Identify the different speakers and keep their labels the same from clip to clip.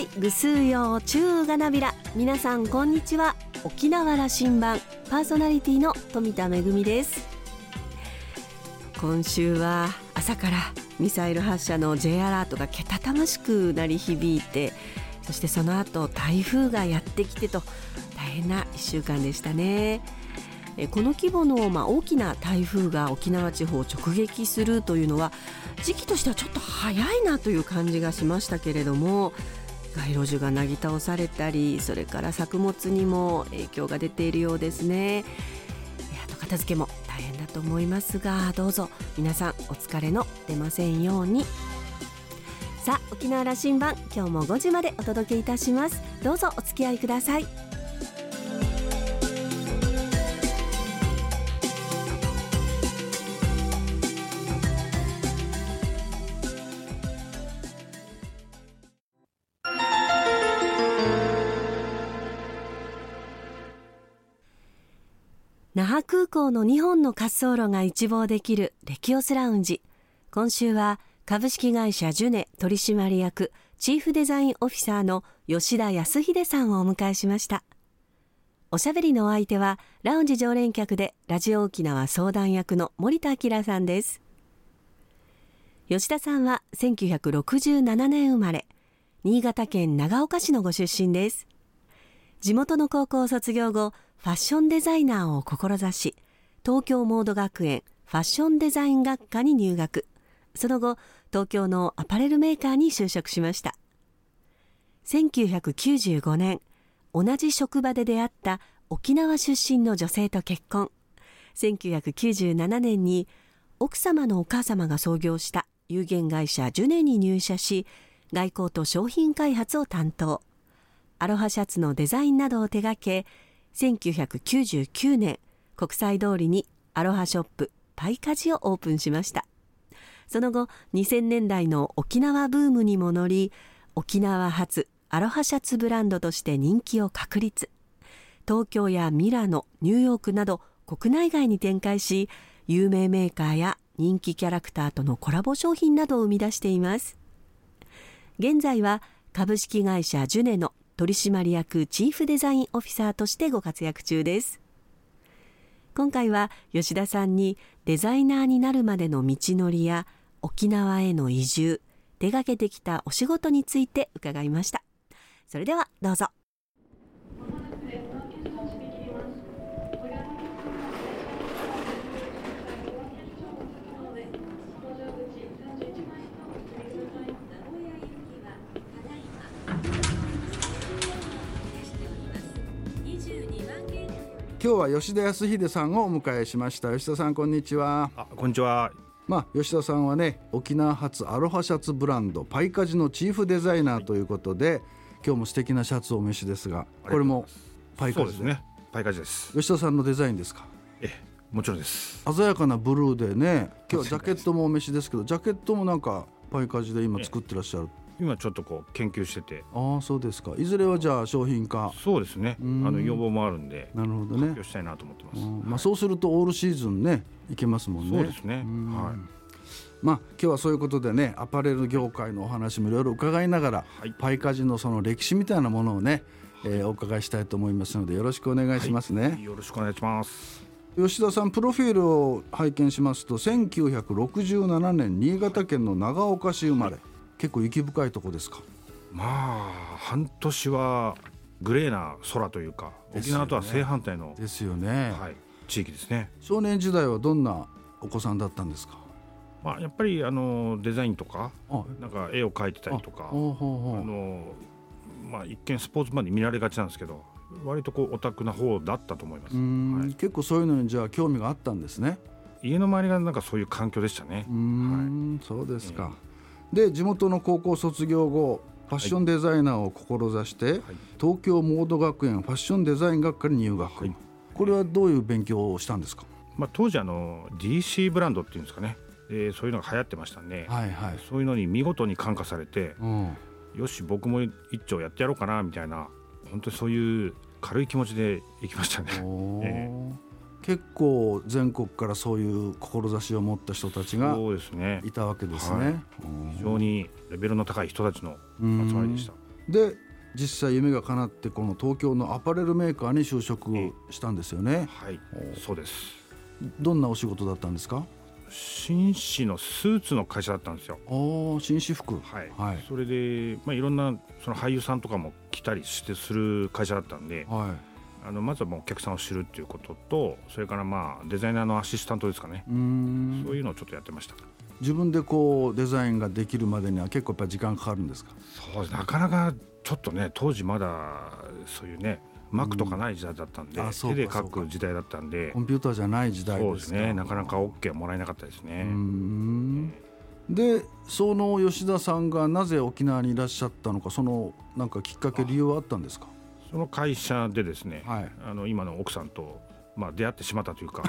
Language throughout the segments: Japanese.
Speaker 1: いぐすうよう中がなびら。皆さんこんにちは。沖縄羅針盤パーソナリティの富田恵です。今週は朝からミサイル発射の J アラートがけたたましく鳴り響いてそしてその後台風がやってきてと大変な1週間でしたね。この規模の、まあ、大きな台風が沖縄地方を直撃するというのは時期としてはちょっと早いなという感じがしましたけれども街路樹がなぎ倒されたりそれから作物にも影響が出ているようですね。後片付けも大変だと思いますがどうぞ皆さんお疲れの出ませんように。さあ沖縄羅針盤今日も5時までお届けいたします。どうぞお付き合いください。那覇空港の2本の滑走路が一望できるレキオスラウンジ。今週は株式会社ジュネ取締役チーフデザインオフィサーの吉田康秀さんをお迎えしました。おしゃべりのお相手はラウンジ常連客でラジオ沖縄相談役の森田明さんです。吉田さんは1967年生まれ。新潟県長岡市のご出身です。地元の高校を卒業後ファッションデザイナーを志し東京モード学園ファッションデザイン学科に入学。その後東京のアパレルメーカーに就職しました。1995年同じ職場で出会った沖縄出身の女性と結婚。1997年に奥様のお母様が創業した有限会社ジュネに入社し外交と商品開発を担当。アロハシャツのデザインなどを手掛け1999年国際通りにアロハショップパイカジをオープンしました。その後2000年代の沖縄ブームにも乗り沖縄発アロハシャツブランドとして人気を確立。東京やミラノニューヨークなど国内外に展開し有名メーカーや人気キャラクターとのコラボ商品などを生み出しています。現在は株式会社ジュネの取締役チーフデザインオフィサーとしてご活躍中です。今回は吉田さんにデザイナーになるまでの道のりや沖縄への移住手掛けてきたお仕事について伺いました。それではどうぞ。
Speaker 2: 今日は吉田康秀さんをお迎えしました。吉田さんこんにちは。
Speaker 3: あこんにちは。
Speaker 2: まあ吉田さんはね沖縄発アロハシャツブランドパイカジのチーフデザイナーということで、はい、今日も素敵なシャツをお召しですがこれもパイカジ
Speaker 3: で？すね。パイカジです。
Speaker 2: 吉田さんのデザインですか？
Speaker 3: えもちろんです。
Speaker 2: 鮮やかなブルーでね今日はジャケットもお召しですけどジャケットもなんかパイカジで今作ってらっしゃる
Speaker 3: 今ちょっとこう研究してて。
Speaker 2: ああそうですか。いずれはじゃあ商品化。
Speaker 3: そうですね。あの要望もあるんで
Speaker 2: なるほどね。
Speaker 3: 発表したいなと思ってます、
Speaker 2: まあ、そうするとオールシーズンねいけますもんね。
Speaker 3: そうですね。はい。
Speaker 2: まあ、今日はそういうことでねアパレル業界のお話もいろいろ伺いながら、はい、パイカジのその歴史みたいなものをね、はい、えー、お伺いしたいと思いますのでよろしくお願いしますね、は
Speaker 3: い、よろしくお願いします。
Speaker 2: 吉田さんプロフィールを拝見しますと1967年新潟県の長岡市生まれ結構雪深いとこですか？
Speaker 3: まあ半年はグレーな空というか沖縄とは正反対の
Speaker 2: ですよね、
Speaker 3: はい、地域ですね。
Speaker 2: 少年時代はどんなお子さんだったんですか？
Speaker 3: まあ、やっぱりあのデザインとかなんか絵を描いてたりとかあの、まあ、一見スポーツマンに見られがちなんですけど割とこうオタクな方だったと思います、
Speaker 2: はい、結構そういうのにじゃあ興味があったんですね。
Speaker 3: 家の周りがなんかそういう環境でしたね。
Speaker 2: はい、そうですか、えー、で地元の高校卒業後ファッションデザイナーを志して、はい、東京モード学園ファッションデザイン学科に入学、はい、これはどういう勉強をしたんですか、
Speaker 3: まあ、当時あの DC ブランドっていうんですかね、えー、そういうのが流行ってましたんで、はいはい、そういうのに見事に感化されて、うん、よし僕も一丁やってやろうかなみたいな本当にそういう軽い気持ちで行きましたね。え
Speaker 2: ー結構全国からそういう志を持った人たちがいたわけですね。
Speaker 3: はい、非常にレベルの高い人たちの集まりでした。
Speaker 2: で実際夢が叶ってこの東京のアパレルメーカーに就職したんですよね、
Speaker 3: はい。そうです。
Speaker 2: どんなお仕事だったんですか？
Speaker 3: 紳士のスーツの会社だったんですよ。
Speaker 2: お紳士服、
Speaker 3: はい、はい、それで、まあ、いろんなその俳優さんとかも来たりしてする会社だったんで、はい、あのまずはもうお客さんを知るっていうこととそれからまあデザイナーのアシスタントですかね。そういうのをちょっとやってました。
Speaker 2: 自分でこうデザインができるまでには結構やっぱり時間かかるんですか？
Speaker 3: そうなかなかちょっとね当時まだそういうねマックとかない時代だったんで、うん、手で書く時代だったんで。
Speaker 2: コンピューターじゃない時代
Speaker 3: ですね。なかなか OK はもらえなかったですね。
Speaker 2: でその吉田さんがなぜ沖縄にいらっしゃったのかそのなんかきっかけ理由はあったんですか？
Speaker 3: その会社でですね、はい、あの今の奥さんと、まあ、出会ってしまったというか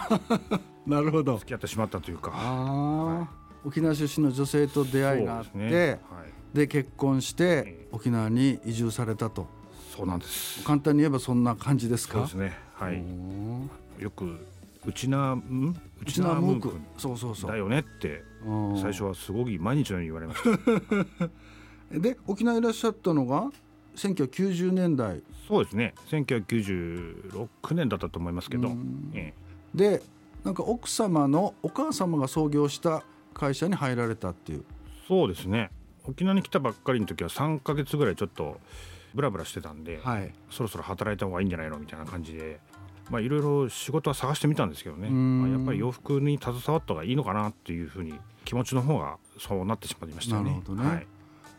Speaker 2: なるほど。
Speaker 3: 付き合ってしまったというか、
Speaker 2: はい、沖縄出身の女性と出会いがあって、ね。はい、で結婚して沖縄に移住されたと。
Speaker 3: そうなんです。
Speaker 2: 簡単に言えばそんな感じですか？
Speaker 3: そうですね。はい。よくうちな
Speaker 2: ムークそうそうそう。
Speaker 3: だよねって最初はすごい毎日のように言われました。
Speaker 2: で沖縄いらっしゃったのが1990年代
Speaker 3: そうですね。1996年だったと思いますけど、え
Speaker 2: え、でなんか奥様のお母様が創業した会社に入られたっていう。
Speaker 3: そうですね。沖縄に来たばっかりの時は3か月ぐらいちょっとブラブラしてたんで、はい、そろそろ働いた方がいいんじゃないのみたいな感じで。まあ、いろいろ仕事は探してみたんですけどね、まあ、やっぱり洋服に携わった方がいいのかなっていうふうに気持ちの方がそうなってしまいましたね。なるほどね、はい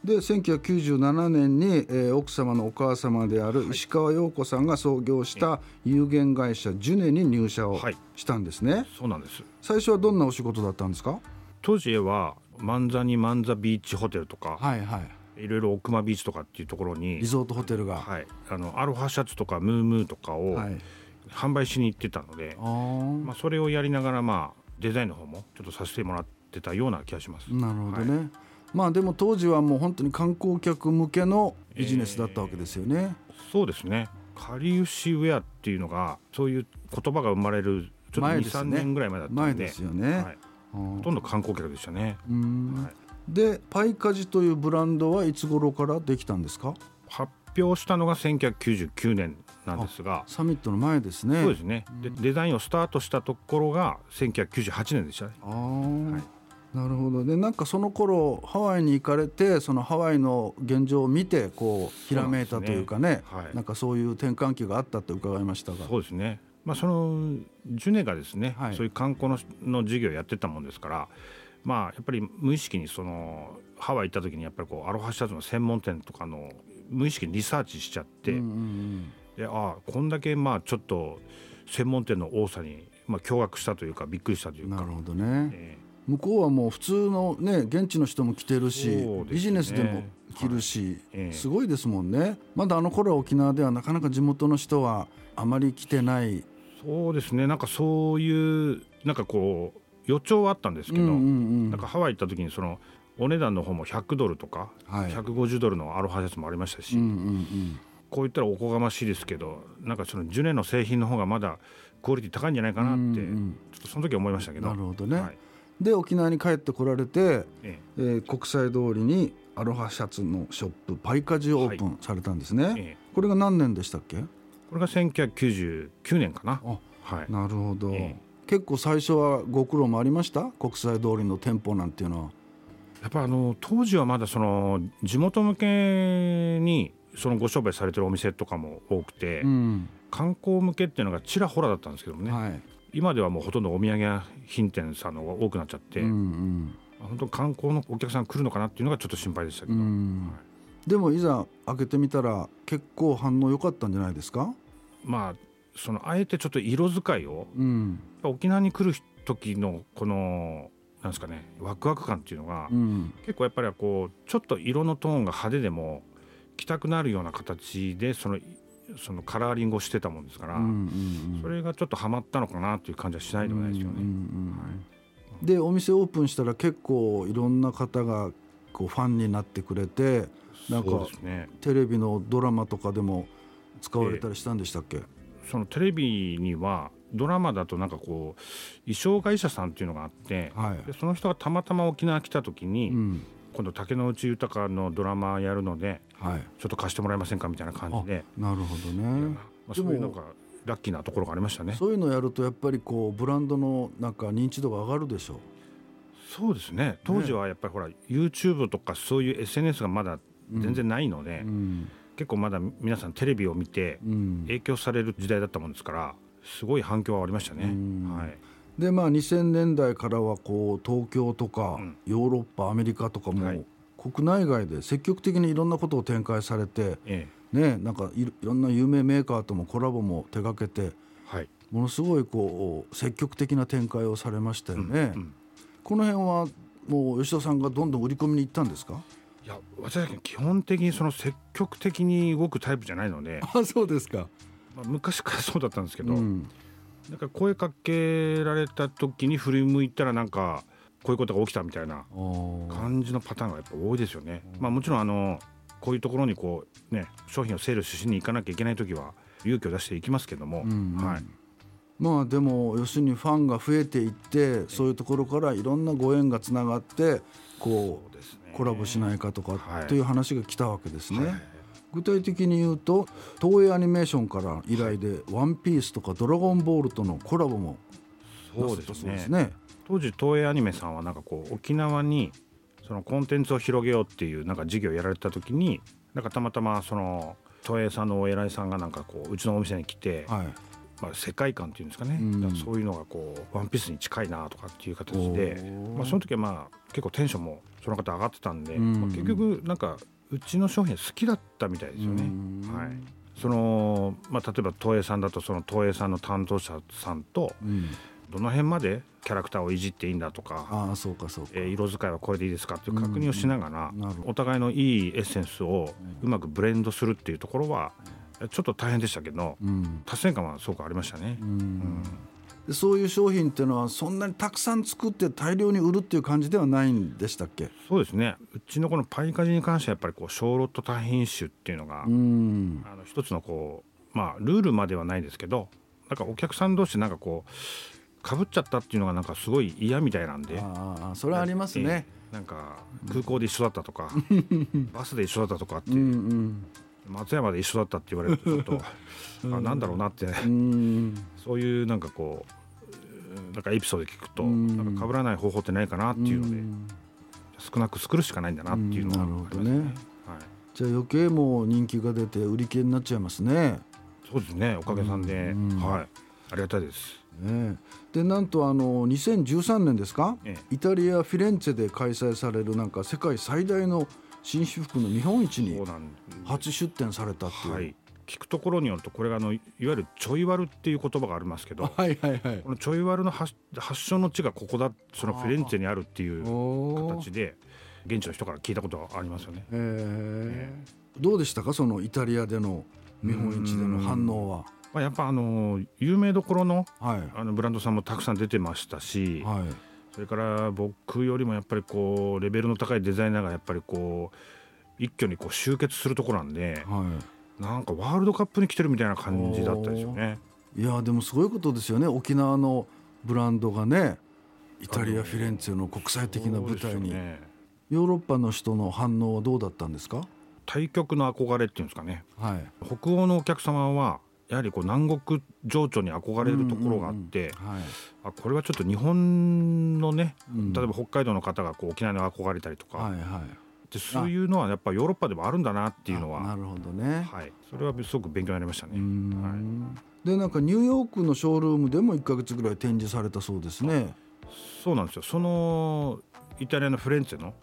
Speaker 2: で1997年に、えー、奥様のお母様である石川陽子さんが創業した有限会社ジュネに入社をしたんですね、はい、
Speaker 3: そうなんです。
Speaker 2: 最初はどんなお仕事だったんですか？
Speaker 3: 当時は万座に万座ビーチホテルとか、はいはい、いろいろ奥間ビーチとかっていうところに
Speaker 2: リゾートホテルが、
Speaker 3: はい、あのアロハシャツとかムームーとかを販売しに行ってたので、まあ、それをやりながら、まあ、デザインの方もちょっとさせてもらってたような気がします。
Speaker 2: なるほどね、はい、まあでも当時はもう本当に観光客向けのビジネスだったわけですよね。
Speaker 3: えー、そうですね。かりゆしウェアっていうのがそういう言葉が生まれるちょっと23、ね、年ぐらい前だったんで。前ですよね、はい、ほとんど観光客でしたね。はい。
Speaker 2: でパイカジというブランドはいつ頃からできたんですか？
Speaker 3: 発表したのが1999年なんですが。
Speaker 2: サミットの前ですね。
Speaker 3: そうですね、でデザインをスタートしたところが1998年でしたね。あ、は
Speaker 2: い、なるほど。でなんかその頃ハワイに行かれてそのハワイの現状を見てこうひらめいたというかね、ね、はい、なんかそういう転換期があったと伺いましたが。
Speaker 3: そうですね。まあそのジュネがですね、はい、そういう観光のの授業をやってたもんですからまあやっぱり無意識にそのハワイ行った時にやっぱりこうアロハシャツの専門店とかの無意識にリサーチしちゃって、うんうんうん、でああこんだけまあちょっと専門店の多さにまあ驚愕したというかびっくりしたというか。
Speaker 2: なるほどね、えー、向こうはもう普通のね現地の人も来てるし、ね、ビジネスでも着るし、はい。えー、すごいですもんね。まだあの頃は沖縄ではなかなか地元の人はあまり来てない。
Speaker 3: そうですね。なんかそういうなんかこう予兆はあったんですけど、うんうんうん、なんかハワイ行った時にそのお値段の方も100ドルとか、はい、150ドルのアロハシャツもありましたし、うんうんうん、こう言ったらおこがましいですけどなんかそのジュネの製品の方がまだクオリティ高いんじゃないかなって、うんうん、ちょっとその時思いましたけど。
Speaker 2: なるほどね、はい、で沖縄に帰ってこられて、ええ。えー、国際通りにアロハシャツのショップパイカジオープンされたんですね、はいえ、これが何年でしたっけ？こ
Speaker 3: れが1999年かな。
Speaker 2: はい、なるほど、結構最初はご苦労もありました？国際通りの店舗なんていうのは。
Speaker 3: やっぱあの当時はまだその地元向けにそのご商売されてるお店とかも多くて、うん、観光向けっていうのがちらほらだったんですけどもね、はい、今ではもうほとんどお土産品店さんの方が多くなっちゃって、うんうん、本当観光のお客さん来るのかなっていうのがちょっと心配でしたけど、はい、
Speaker 2: でもいざ開けてみたら結構反応良かったんじゃないですか？
Speaker 3: まあそのあえてちょっと色使いを、うん、沖縄に来る時のこのなんですかねワクワク感っていうのが、うん、結構やっぱりこうちょっと色のトーンが派手でも着たくなるような形でそのそのカラーリングをしてたもんですから、それがちょっとはまったのかなという感じはしないでもないですよね。
Speaker 2: でお店オープンしたら結構いろんな方がこうファンになってくれてなんか、ね、テレビのドラマとかでも使われたりしたんでしたっけ、えー
Speaker 3: そのテレビにはドラマだとなんかこう衣装会社さんっていうのがあって、はい、でその人がたまたま沖縄来た時に、うん、今度竹野内豊のドラマやるので、はい、ちょっと貸してもらえませんかみたいな感じで。
Speaker 2: なるほどね、ま
Speaker 3: あ、そういうなんかラッキーなところがありましたね。
Speaker 2: そういうのやるとやっぱりこうブランドのなんか認知度が上がるでしょう。
Speaker 3: そうですね。当時はやっぱりほら、ね、YouTube とかそういう SNS がまだ全然ないので、うん。うん結構まだ皆さんテレビを見て影響される時代だったもんですからすごい反響はありましたね。はい、
Speaker 2: でまあ2000年代からはこう東京とかヨーロッパアメリカとかも国内外で積極的にいろんなことを展開されて、ええ、ねなんかいろんな有名メーカーともコラボも手掛けて、はい、ものすごいこう積極的な展開をされましたよね。うんうん、この辺はもう吉田さんがどんどん売り込みに行ったんですか？
Speaker 3: いや私は基本的にその積極的に動くタイプじゃないので。
Speaker 2: あそうですか、
Speaker 3: まあ、昔からそうだったんですけど、うん、なんか声かけられた時に振り向いたらなんかこういうことが起きたみたいな感じのパターンがやっぱ多いですよね。まあ、もちろんあのこういうところにこう、ね、商品をセールしに行かなきゃいけない時は勇気を出していきますけども、うんうん、はい、
Speaker 2: まあでも要するにファンが増えていってそういうところからいろんなご縁がつながってこうコラボしないかとかっていう話が来たわけですね。はい、具体的に言うと東映アニメーションから依頼で「ワンピースとか「ドラゴンボール」とのコラボも
Speaker 3: そうですね、ね、当時東映アニメさんはなんかこう沖縄にそのコンテンツを広げようっていうなんか事業をやられた時になんかたまたまその東映さんのお偉いさんがなんかこううちのお店に来て、はい、まあ、世界観っていうんですかね、うん、そういうのがこうワンピースに近いなとかっていう形で、まあ、その時はまあ結構テンションもその方上がってたんで、うん、まあ、結局なんかうちの商品好きだったみたいですよね。はい。そのまあ、例えば東映さんだとその東映さんの担当者さんと、どの辺までキャラクターをいじっていいんだとか
Speaker 2: あそうかそうか、
Speaker 3: えー、色使いはこれでいいですかっていう確認をしながら、お互いのいいエッセンスをうまくブレンドするっていうところはちょっと大変でしたけど、達成感はすごくありましたね。うん。
Speaker 2: でそういう商品っていうのはそんなにたくさん作って大量に売るっていう感じではないんでしたっけ？
Speaker 3: そうですね。うちのこのパイカジに関してはやっぱりこう小ロット多品種っていうのがあの一つのこうまあルールまではないですけどなんかお客さん同士なんかこうかぶっちゃったっていうのがなんかすごい嫌みたいなんで。
Speaker 2: ああそれはありますね、
Speaker 3: なんか空港で一緒だったとか バスで一緒だったとかっていう、うんうん松山で一緒だったって言われるとちょっと あなんだろうなって。そういうなんかこうなんかエピソード聞くとなんか被らない方法ってないかなっていうので少なく作るしかないんだなっていうのがありますね。はい、
Speaker 2: じゃあ余計もう人気が出て売り切れになっちゃいますね。
Speaker 3: そうですね。おかげさんで、はい。ありがたいです。
Speaker 2: ね、でなんとあの2013年ですか、ええ、イタリア・フィレンツェで開催されるなんか世界最大の紳士服の日本一に初出展されたっていう。はい。
Speaker 3: 聞くところによるとこれがあのいわゆるちょいワルっていう言葉がありますけど、
Speaker 2: はいはいはい、
Speaker 3: このちょいワルの発祥の地がここだそのフィレンツェにあるっていう形で現地の人から聞いたことがありますよね。
Speaker 2: えー、どうでしたか？そのイタリアでの日本一での反応は。
Speaker 3: まあ、やっぱあの有名どころの,、はい、あのブランドさんもたくさん出てましたし、はい、それから僕よりもやっぱりこうレベルの高いデザイナーがやっぱりこう一挙にこう集結するところなんで、はい、なんかワールドカップに来てるみたいな感じだったですよね。
Speaker 2: いやでもすごいことですよね。沖縄のブランドがねイタリア・フィレンツェの国際的な舞台に、ね、ヨーロッパの人の反応はどうだったんですか？
Speaker 3: 対局の憧れっていうんですかね、はい、北欧のお客様はやはりこう南国情緒に憧れるところがあって、あこれはちょっと日本のね、例えば北海道の方がこう沖縄に憧れたりとか、はいはい、でそういうのはやっぱヨーロッパでもあるんだなっていうのは
Speaker 2: なるほどね、
Speaker 3: はい、それはすごく勉強になりましたね。は
Speaker 2: い、でなんかニューヨークのショールームでも1か月ぐらい展示されたそうですね。
Speaker 3: そうなんですよ。そのイタリアのフレンツェの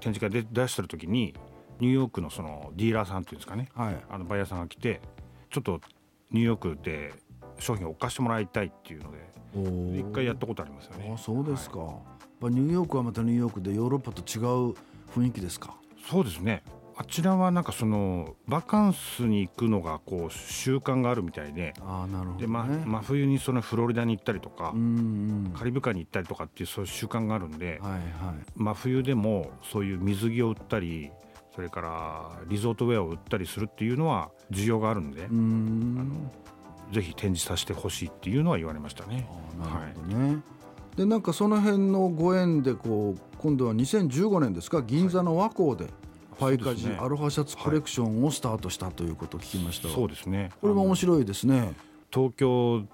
Speaker 3: 展示会で出してる時にニューヨークのそのディーラーさんっていうんですかね、はい、あのバイヤーさんが来てちょっとニューヨークで商品を置かしてもらいたいっていうので一回やったことありますよね。
Speaker 2: あそうですか、はい、ニューヨークはまたニューヨークでヨーロッパと違う雰囲気ですか？
Speaker 3: そうですね。あちらはなんかそのバカンスに行くのがこう習慣があるみたいで
Speaker 2: あなるほど、ね、
Speaker 3: で、ま、真冬にそのフロリダに行ったりとか、うんうん、カリブ海に行ったりとかっていうそういう習慣があるんで、はいはい、真冬でもそういう水着を売ったりそれからリゾートウェアを売ったりするっていうのは需要があるんであのぜひ展示させてほしいっていうのは言われましたね。
Speaker 2: なるほどね、はい。でなんかその辺のご縁でこう今度は2015年ですか銀座の和光で、パイカジ、アロハシャツコレクションをスタートしたということを聞きました、
Speaker 3: そうですね。
Speaker 2: これも面白いですね。
Speaker 3: 東京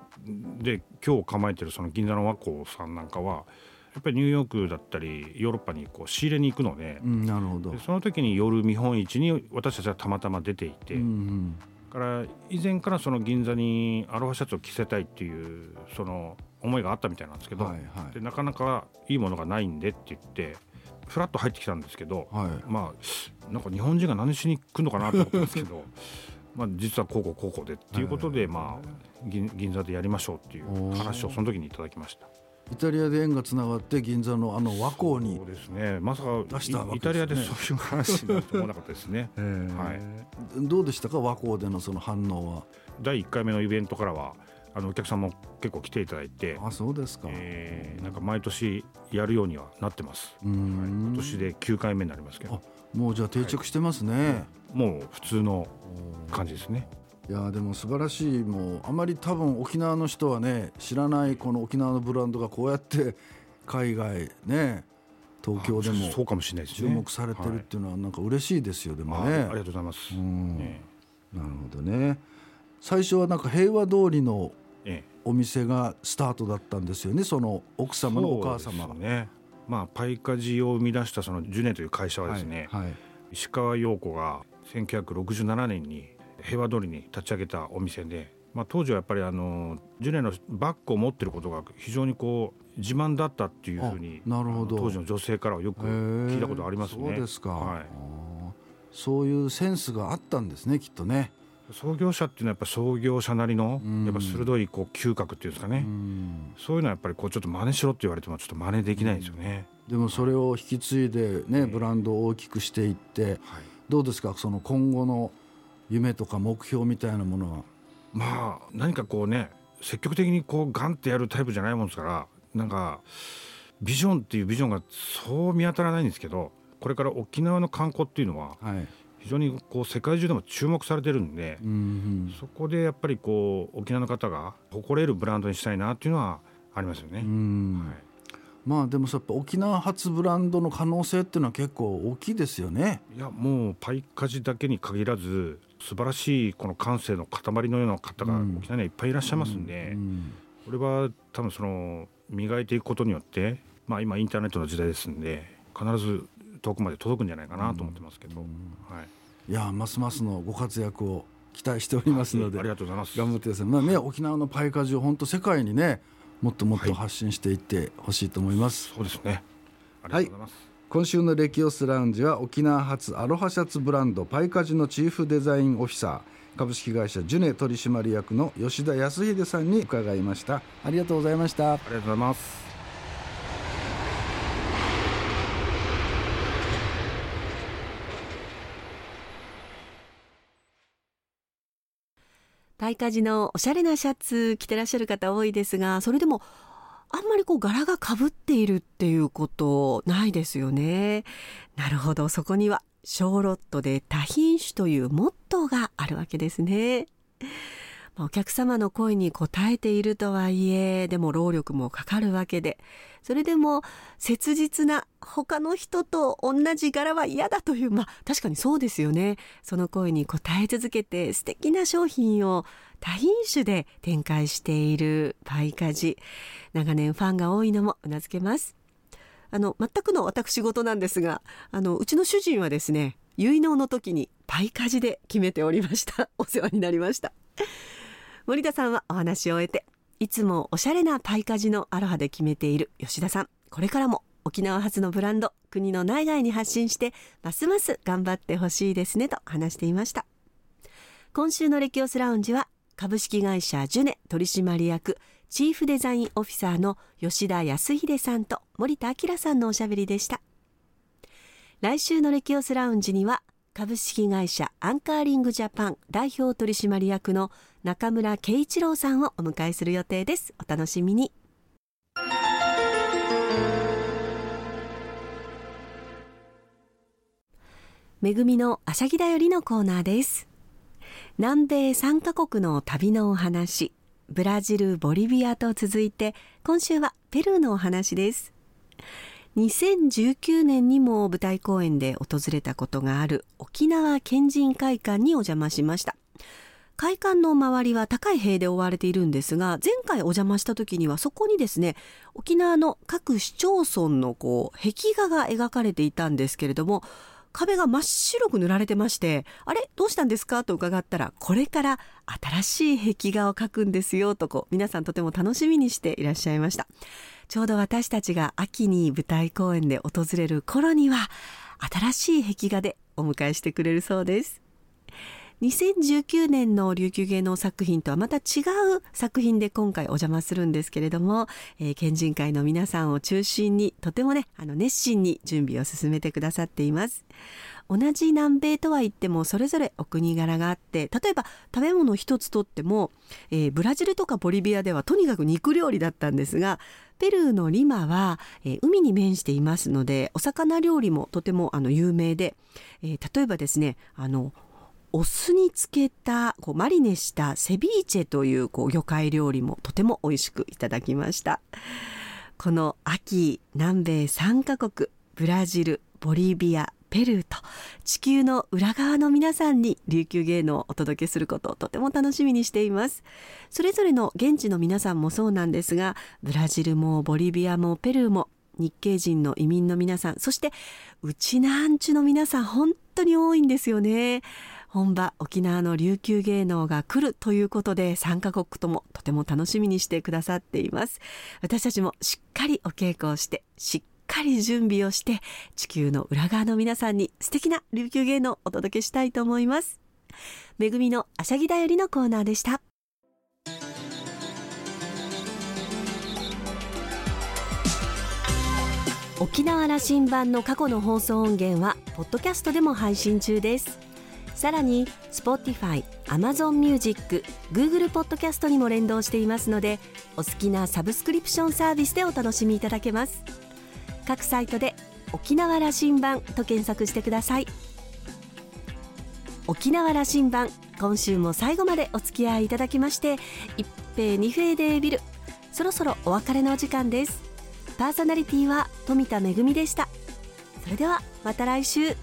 Speaker 3: で今日構えてるその銀座の和光さんなんかはやっぱりニューヨークだったりヨーロッパにこう仕入れに行くので,、
Speaker 2: なるほど。
Speaker 3: その時に夜見本市に私たちはたまたま出ていて、うんうん、から以前からその銀座にアロハシャツを着せたいっていうその思いがあったみたいなんですけど、はいはい、でなかなかいいものがないんでって言ってふらっと入ってきたんですけど、はい、まあなんか日本人が何しに来るのかなと思ったんですけど まあ実はこうこうこうこうでっていうことで、まあ銀銀座でやりましょうっていう話をその時にいただきました。
Speaker 2: イタリアで縁がつながって銀座のあの和光に
Speaker 3: そうですね。まさか出した、ね、イタリアでそういう話になると思わなかったですね、は
Speaker 2: い、どうでしたか？和光でのその反応は。
Speaker 3: 第1回目のイベントからはあのお客さんも結構来ていただいて。
Speaker 2: あそうですか、
Speaker 3: えー、なんか毎年やるようにはなってます。はい、今年で9回目になりますけど。
Speaker 2: もうじゃあ定着してますね、はい、
Speaker 3: もう普通の感じですね
Speaker 2: いやでも素晴らしい。もうあまり多分沖縄の人はね知らないこの沖縄のブランドがこうやって海外ね東京でも
Speaker 3: そうかもしれない
Speaker 2: 注目されてるっていうのはなんか嬉しいですよでもね。
Speaker 3: ありがとうございます、ね、
Speaker 2: なるほどね。最初はなんか平和通りのお店がスタートだったんですよねその奥様のお母様が。
Speaker 3: ね。まあパイカジを生み出したそのジュネという会社はですね、はいはい、石川陽子が1967年に平和通りに立ち上げたお店で、まあ、当時はやっぱりあのジュネのバッグを持ってることが非常にこう自慢だったっていうふうになるほど。当時の女性からはよく聞いたことありますね。
Speaker 2: そうですか、はい、そういうセンスがあったんですねきっとね。
Speaker 3: 創業者っていうのはやっぱ創業者なりのやっぱ鋭いこう嗅覚っていうんですかね。そういうのはやっぱりこうちょっと真似しろって言われてもちょっと真似できないんですよね。
Speaker 2: でもそれを引き継いでねブランドを大きくしていってどうですかその今後の夢とか目標みたいなものは？
Speaker 3: まあ何かこうね積極的にこうガンってやるタイプじゃないもんですからなんかビジョンっていうビジョンがそう見当たらないんですけどこれから沖縄の観光っていうのは、非常にこう世界中でも注目されてるんで、そこでやっぱりこう沖縄の方が誇れるブランドにしたいなっていうのはありますよね。はい。
Speaker 2: まあでもやっぱ沖縄発ブランドの可能性っていうのは結構大きいですよね。
Speaker 3: いやもうパイカジだけに限らず素晴らしいこの感性の塊のような方が沖縄にはいっぱいいらっしゃいますんで、これは多分その磨いていくことによって、まあ、今インターネットの時代ですんで必ず遠くまで届くんじゃないかなと思ってますけど、はい、
Speaker 2: いやますますのご活躍を期待しておりますので、
Speaker 3: ありがとうございます。
Speaker 2: 頑張ってください、まあね、沖縄のパイカジを本当世界にねもっともっと発信していってほしいと思います、
Speaker 3: はい、そうですね。ありがとうございます、はい
Speaker 2: 今週のレキオスラウンジは沖縄発アロハシャツブランドパイカジのチーフデザインオフィサー。株式会社ジュネ取締役の吉田康秀さんに伺いました。ありがとうございました。
Speaker 3: ありがとうございます。
Speaker 1: パイカジのおしゃれなシャツ着てらっしゃる方多いですがそれでもあんまりこう柄がかぶっているっていうことないですよね。なるほど、そこにはショーロットで多品種というモットーがあるわけですね。お客様の声に応えているとはいえ、でも労力もかかるわけで、それでも切実な他の人と同じ柄は嫌だという、まあ確かにそうですよね。その声に応え続けて素敵な商品を多品種で展開しているパイカジ。長年ファンが多いのもうなずけます。あの、全くの私事なんですが、あの、うちの主人はですね、結納の時にパイカジで決めておりました。お世話になりました。森田さんはお話を終えて、いつもおしゃれなパイカジのアロハで決めている吉田さん。これからも沖縄発のブランド、国の内外に発信して、ますます頑張ってほしいですねと話していました。今週のレキオスラウンジは、株式会社ジュネ取締役チーフデザインオフィサーの吉田康秀さんと森田明さんのおしゃべりでした。来週のレキオスラウンジには株式会社アンカーリングジャパン代表取締役の中村圭一郎さんをお迎えする予定です。お楽しみに。めぐみのあしゃぎだよりのコーナーです。南米3カ国の旅のお話。ブラジルボリビアと続いて今週はペルーのお話です2019年にも舞台公演で訪れたことがある沖縄県人会館にお邪魔しました。会館の周りは高い塀で覆われているんですが前回お邪魔した時にはそこにですね沖縄の各市町村のこう壁画が描かれていたんですけれども壁が真っ白く塗られてましてあれどうしたんですかと伺ったらこれから新しい壁画を描くんですよとこう皆さんとても楽しみにしていらっしゃいました。ちょうど私たちが秋に舞台公演で訪れる頃には新しい壁画でお迎えしてくれるそうです。2019年の琉球芸能作品とはまた違う作品で今回お邪魔するんですけれども、えー、県人会の皆さんを中心にとてもねあの熱心に準備を進めてくださっています。同じ南米とは言ってもそれぞれお国柄があって例えば食べ物一つとっても、えー、ブラジルとかボリビアではとにかく肉料理だったんですがペルーのリマは、えー、海に面していますのでお魚料理もとてもあの有名で、えー、例えばですねあのお酢につけたこうマリネしたセビーチェというこう魚介料理もとても美味しくいただきました。この秋南米3カ国ブラジルボリビアペルーと地球の裏側の皆さんに琉球芸能をお届けすることをとても楽しみにしています。それぞれの現地の皆さんもそうなんですがブラジルもボリビアもペルーも日系人の移民の皆さんそしてうちなんちゅの皆さん本当に多いんですよね。本場沖縄の琉球芸能が来るということで3カ国ともとても楽しみにしてくださっています。私たちもしっかりお稽古をしてしっかり準備をして地球の裏側の皆さんに素敵な琉球芸能をお届けしたいと思います。めぐみのあしゃぎだよりのコーナーでした。沖縄羅針盤の過去の放送音源はポッドキャストでも配信中です。さらに Spotify、Amazon Music、Google Podcast にも連動していますのでお好きなサブスクリプションサービスでお楽しみいただけます。各サイトで沖縄羅針盤と検索してください。沖縄羅針盤今週も最後までお付き合いいただきまして一平二平でビル。そろそろお別れのお時間です。パーソナリティは富田恵でした。それではまた来週。